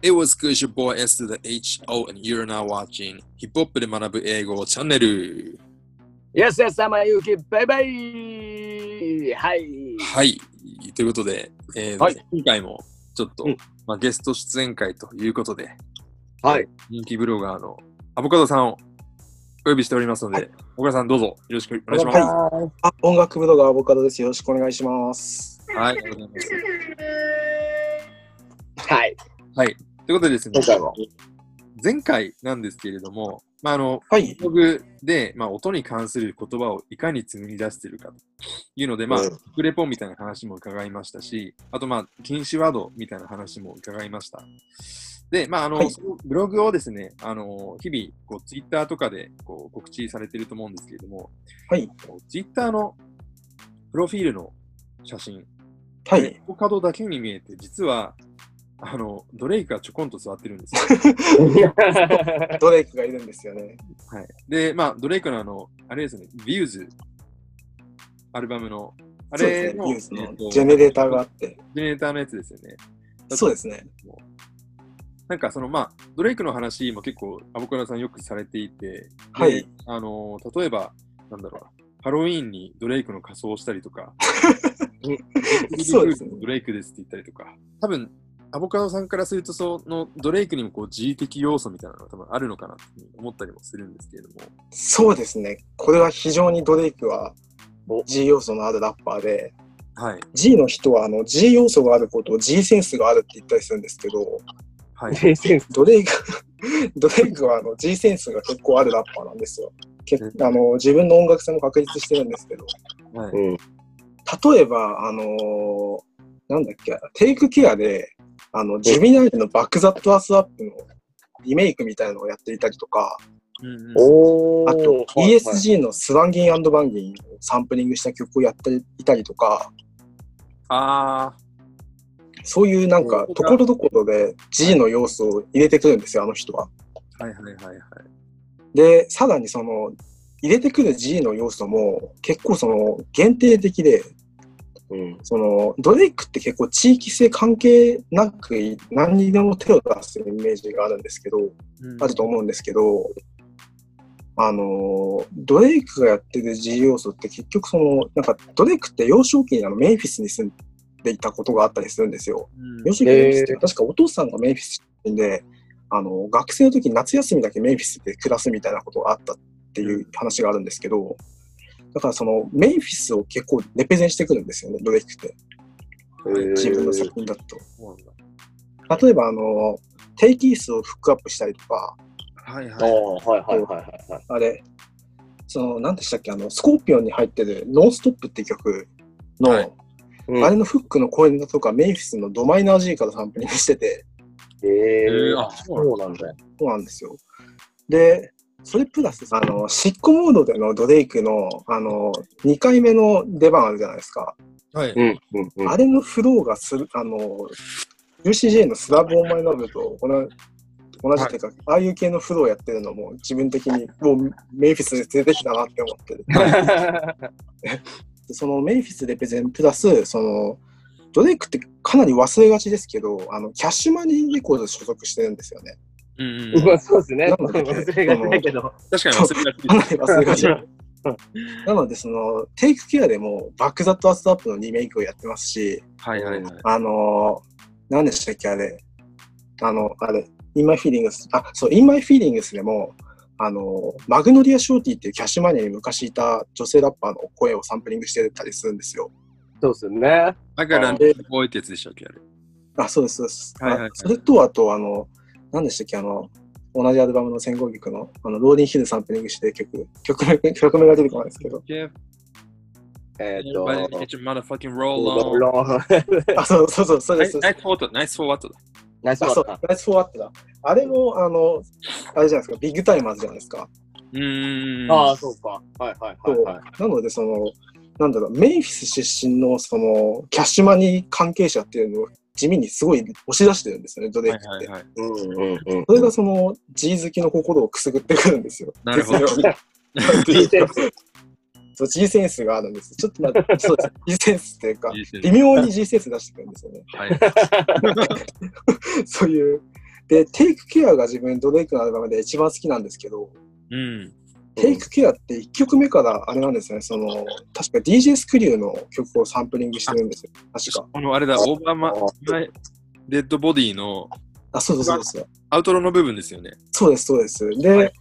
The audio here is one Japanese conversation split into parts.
It was good, your boy S to the HO, and you're now watching ヒップホップで学ぶ英語チャンネル。Yes, yes, 山ゆき、バイバイはい。はい。ということで、えーはい今回もちょっと、うんまあ、ゲスト出演会ということで、はい。人気ブロガーのアボカドさんをお呼びしておりますので、はい小倉さんどうぞよろしくお願いします。はあ、音楽ブロガーアボカドです。よろしくお願いします。はい、ありがとうございます。はい。はい。ということでですね。前回なんですけれども、まあ、あの、はい。ブログで、まあ、音に関する言葉をいかに紡ぎ出しているかというので、まあ、うんクレポンみたいな話も伺いましたし、あと、まあ、禁止ワードみたいな話も伺いました。で、まあ、あの、はいブログをですね、あの、日々、こう、ツイッターとかで、こう、告知されていると思うんですけれども、はい。ツイッターのプロフィールの写真、はい。カドだけに見えて、実は、あの、ドレイクがちょこんと座ってるんですよ。ドレイクがいるんですよね。はい。で、まあ、ドレイクのあの、あれですね、Views、アルバムの、あそうですね。れのニュースのえっとジェネレーターがあって。ジェネレーターのやつですよね。そうですね。なんかその、まあ、ドレイクの話も結構、アボカドさんよくされていて、ではい。あの、例えば、なんだろうな、ハロウィーンにドレイクの仮装をしたりとか、そうですねドレイクですって言ったりとか、多分、アボカドさんからすると、そのドレイクにもこう G 的要素みたいなのが多分あるのかなっていうふうに思ったりもするんですけれども、そうですね。これは非常にドレイクはお G 要素のあるラッパーで、はい。G の人はあの G 要素があることを G センスがあるって言ったりするんですけど、はい。センス。ドレイク、ドレイクはあの G センスが結構あるラッパーなんですよ。あの自分の音楽性も確立してるんですけど、はい。うん。例えば、あのーなんだっけ、 Take Care で、あの、ジュビナイルの Back That Azz Up のリメイクみたいなのをやっていたりとか、うんうん。あと、ESG の Swangin' and Bangin' をサンプリングした曲をやっていたりとか、あそういうなんかところどころで G の要素を入れてくるんですよ、あの人は。あ、はいはいはいはい。で、さらにその、入れてくる G の要素も結構その限定的で、うん。そのドレイクって結構地域性関係なく何にでも手を出すイメージがあるんですけど、うんあると思うんですけど、あの、ドレイクがやってる G 要素って結局その、なんかドレイクって幼少期にあのメンフィスに住んでいたことがあったりするんですよ。うん幼少期にメンフィスって、確かお父さんがメンフィスで、あの、学生の時に夏休みだけメンフィスで暮らすみたいなことがあったっていう話があるんですけど、だからそのメンフィスを結構レペゼンしてくるんですよね、ドレイクって。自分の作品だと。例えば、あの、低キースをフックアップしたりとか、はいはい。はいはいはいはいはい。あれ、その、何でしたっけ、あの、スコーピオンに入ってるノンストップっていう曲の、はいうんあれのフックの声とか、メイフィスのドマイナー G からサンプリングしてて、ええー、ーあ、そうなんだよ。そうなんですよ。で、それプラス、あの、シッコモードでのドレイクの、あの、2回目の出番あるじゃないですか。はい。うん、うん、うん。あれのフローがする、あの、UCJ のスラブ・オン・マイ・ラブと同じ、同じっていうか、ああいう系のフローやってるのも自分的にもうメイフィスで連れてきたなって思ってる。で そのメンフィスレペゼンプラス、その、ドレイクってかなり忘れがちですけど、あの、キャッシュマネーレコード所属してるんですよね。うんうん、まあそうですね。なので忘れがちだけど。確かに忘れがち忘れがち。なので、その、 Take Care でも、 Back That Azz Up のリメイクをやってますし、はいはいはい。あのー、何でしたっけ、あれ。あの、あれ、In My Feelings、あ、そう、In My Feelings でも、あのー、マグノリア・ショーティっていうキャッシュマネーに昔いた女性ラッパーの声をサンプリングしてたりするんですよ。そうですね。だから、で覚えってやつでしたっけあれ。あ、そうです、そうです。はいはいはいあそれと、あと、あの、何でしたっけ、あの、同じアルバムの先行曲の、あの、ローリンヒルサンプリングしてる曲、曲名、曲名が出てこないですけど、えーっと、あ、そうそうそう、そうです。ナイスフォート、ナイスフォーワットだ。Nice What、Niceフォーワットだ。あれも、あの、あれじゃないですか、ビッグタイマーズじゃないですか。うーん。ああ、そうか。はいはいはいはい。なので、その、なんだろう、メンフィス出身の、その、キャッシュマネー関係者っていうのを地味にすごい押し出してるんですよね、ドレイクって。それがその G 好きの心をくすぐってくるんですよ。なるほど絶妙に G センス。そう G センスがあるんです。ちょっとまあ、そうです。G センスっていうか、微妙に G センス出してくるんですよね。はい。そういう、で、テイクケアが自分ドレイクのアルバムで一番好きなんですけど、うん。テイクケアって1曲目からあれなんですよね、その、確か DJ スクリューの曲をサンプリングしてるんですよ。確か。このあれだ、オーバーマ前デッドボディのあ、そうです、そうです。アウトロの部分ですよね。そうです、そうです。で、はい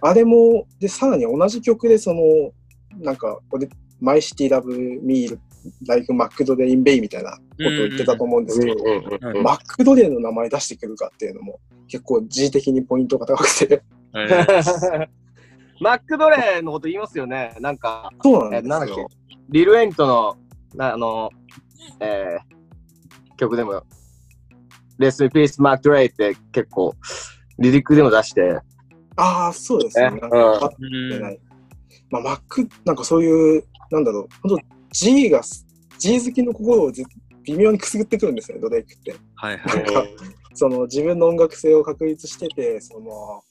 あれも、で、さらに同じ曲で、その、なんか、これ、マイシティラブミール、ライクマックドレインベイみたいなことを言ってたと思うんですけど、はいマックドレーの名前出してくるかっていうのも、結構 G 的にポイントが高くて、はい マックドレーのこと言いますよね。なんか、そうなんえなんだっけ？ですよ。リル・エイントの、なあの、えー曲でも、レス・ピース・マック・ドレイって結構、リリックでも出して、ああ、そうですね。ねなんか、うん。まあ、マック、なんかそういう、なんだろう、本当 G が、G 好きの心をず微妙にくすぐってくるんですよね、ドレイクって。はいはないんか、その自分の音楽性を確立してて、その、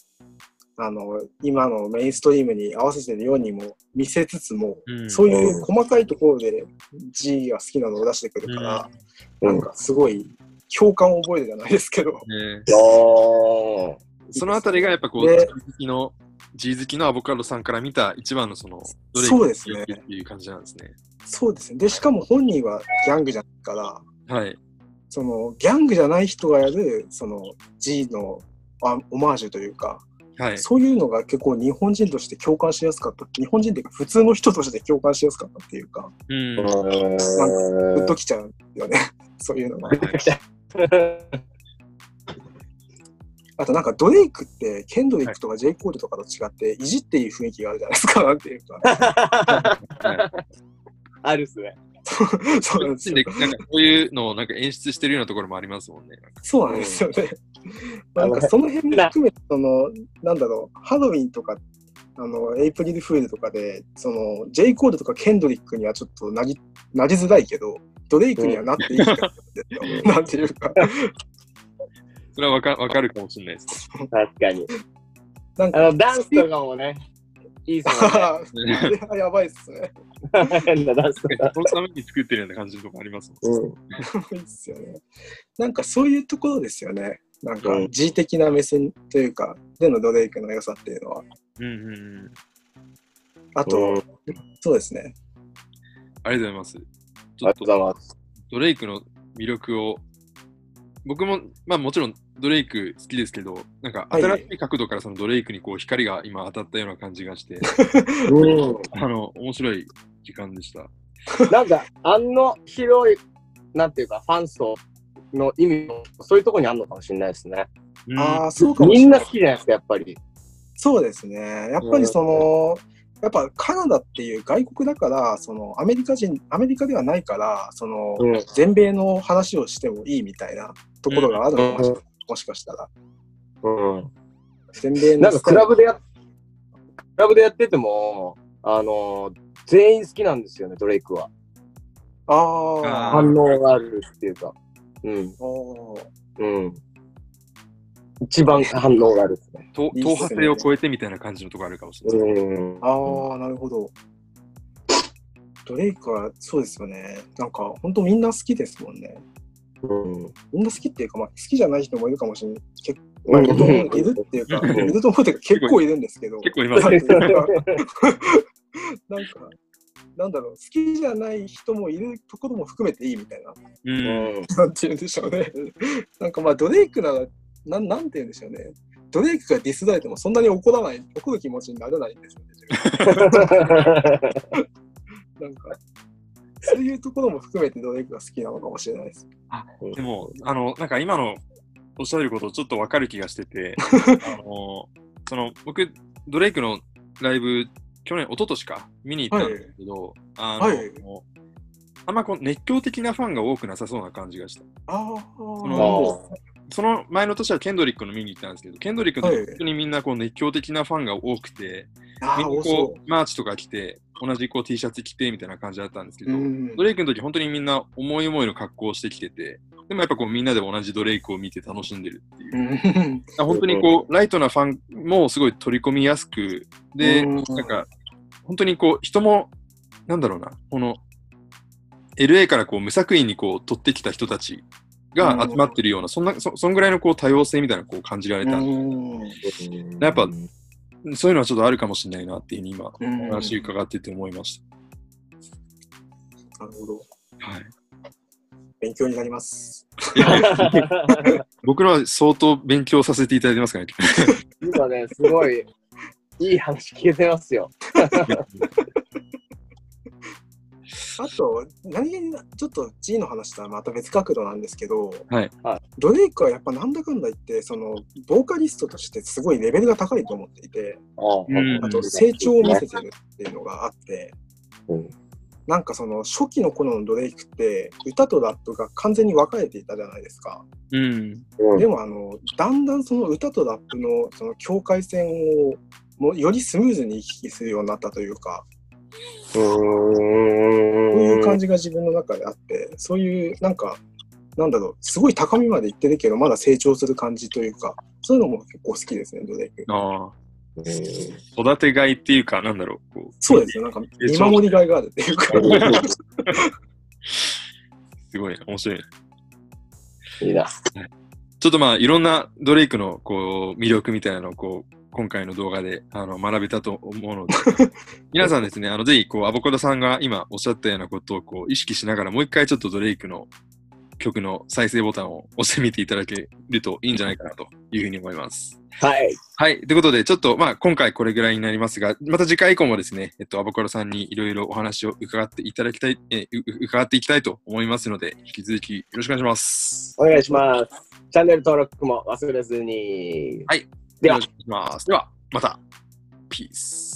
あの、今のメインストリームに合わせてるようにも見せつつも、うん。そういう細かいところで G が好きなのを出してくるから、うん。なんかすごい共感を覚えるじゃないですけど、ね。そのあたりがやっぱこう、で G 好きの G 好きのアボカドさんから見た一番のそのドレイクそうですね。っていう感じなんですね。そうですね。で、しかも本人はギャングじゃないから、はい。そのギャングじゃない人がやる、その G のあオマージュというか、はい。そういうのが結構日本人として共感しやすかった。日本人っていうか普通の人として共感しやすかったっていうか、うん。グッときちゃうよね。そういうのが。あとなんかドレイクってケンドリックとか J. コールとかと違っていじっていい雰囲気があるじゃないですか。なんていうか。あるっすね。そうなんですよで。なんかこういうのをなんか演出してるようなところもありますもんね。なんかそうなんですよね。なんかその辺も含めて、その、なんだろう、ハロウィンとか、あの、エイプリルフールとかで、その、J. コールとかケンドリックにはちょっとなり、なりづらいけど、ドレイクにはなっていいかって思うんですよ。なんていうか。それはわかわかるかもしれないです。確かに。なんか、あの、ダンスとかもね、いいっすね。あれはやばいっすね。変なダンス。そのために作ってるような感じのとこあります？もん。うん。やばいっすよね。なんかそういうところですよね。なんかうん G 的な目線というか、でのドレイクの良さっていうのは。うんうんうん。あと、そうですね。ありがとうございます。ちありょっとがとうございます。ドレイクの魅力を、僕も、まあもちろんドレイク好きですけど、なんかはい新しい角度からそのドレイクにこう光が今当たったような感じがして、うあの、面白い時間でした。ん。なんか、あの広い、なんていうか、ファン層の意味も、そういうところにあるのかもしれないですね。うんああ、そうかもしみんれな。好きじゃないですか、やっぱり。そうですね。やっぱりその、やっぱカナダっていう外国だから、そのアメリカ人、アメリカではないから、その、うん全米の話をしてもいいみたいなところがあるのかもし,、うんもしかしたら。うん。なんかクラブでや、クラブでやってても、あの全員好きなんですよね、ドレイクは。あああ反応があるっていうか。うん。うん。一番反応があるですね。党派性を超えてみたいな感じのとこあるかもしれない。うん。ああ、なるほど。ドレイクはそうですよね。なんか、本当みんな好きですもんね。うん。みんな好きっていうか、まあ、好きじゃない人もいるかもしれない。結まあ、いるっていうか、うんいると思うっていうか、結構いるんですけど。結構いますなんていうかなんか、なんだろう、好きじゃない人もいるところも含めていいみたいな。うん。うん。なんて言うんでしょうね。なんかまあ、ドレイクなら、なんなんて言うんでしょうね。ドレイクがディスられてもそんなに怒らない、怒る気持ちにならないんですよね。なんか、そういうところも含めてドレイクが好きなのかもしれないです。でも、あの、なんか今のおっしゃることちょっとわかる気がしてて、あの、その、僕、ドレイクのライブ、去年、一昨年か、見に行ったんですけど、あの、はい。あんまこう熱狂的なファンが多くなさそうな感じがした。ああ、その前の年はケンドリックの見に行ったんですけど、ケンドリックの本当にみんなこう熱狂的なファンが多くて、みんなああ、多そこう merch とか着て、同じこう T シャツ着てみたいな感じだったんですけう。ど、うんドレイクの時本当にみんな思い思いの格好をしてきてて、でもやっぱこうみんなで同じドレイクを見て楽しんでるっていう。うん本当にこう、ライトなファンもすごい取り込みやすく、で、うんなんか、本当にこう、人も、なんだろうな、この、LA からこう無作為にこう取ってきた人たちが集まってるような、そんな、そそんぐらいのこう多様性みたいなこう感じられた。うん。やっぱそういうのはちょっとあるかもしれないなっていうふうに今、話伺ってて思いましなるほど。た。はい。勉強になります。僕らは相当勉強させていただいてますからね。今ね、すごいいい話聞けてますよ。あと、何気にちょっと G の話とはまた別角度なんですけど、はい。はい。ドレイクはやっぱなんだかんだ言って、その、ボーカリストとしてすごいレベルが高いと思っていて、うん。あと成長を見せてるっていうのがあって、うん。なんかその初期の頃のドレイクって歌とラップが完全に分かれていたじゃないですか。うん。でもあのだんだんその歌とラップのその境界線をもうよりスムーズに行き来するようになったというか、うん。感じが自分の中であって、そういうなんか、なんだろう、すごい高みまで行ってるけど、まだ成長する感じというか、そういうのも結構好きですね、ドレイク。ああ。育てがいっていうか、なんだろう。こうそうですよ、なんか見守りがいがあるっていうか。すごいね、面白いね。いいな。ちょっとまあ、いろんなドレイクのこう魅力みたいなのをこう、今回の動画であの学べたと思うので、皆さんですね、あのぜひこうアボカドさんが今おっしゃったようなことをこう意識しながら、もう一回ちょっとドレイクの曲の再生ボタンを押してみていただけるといいんじゃないかなというふうに思います。はい。はい。ということで、ちょっとまあ今回これぐらいになりますが、また次回以降もですね、えっと、アボカドさんにいろいろお話を伺っていただきたい、え伺っていきたいと思いますので、引き続きよろしくお願いします。お願いします。チャンネル登録も忘れずに。はい。では。では、また。ピース。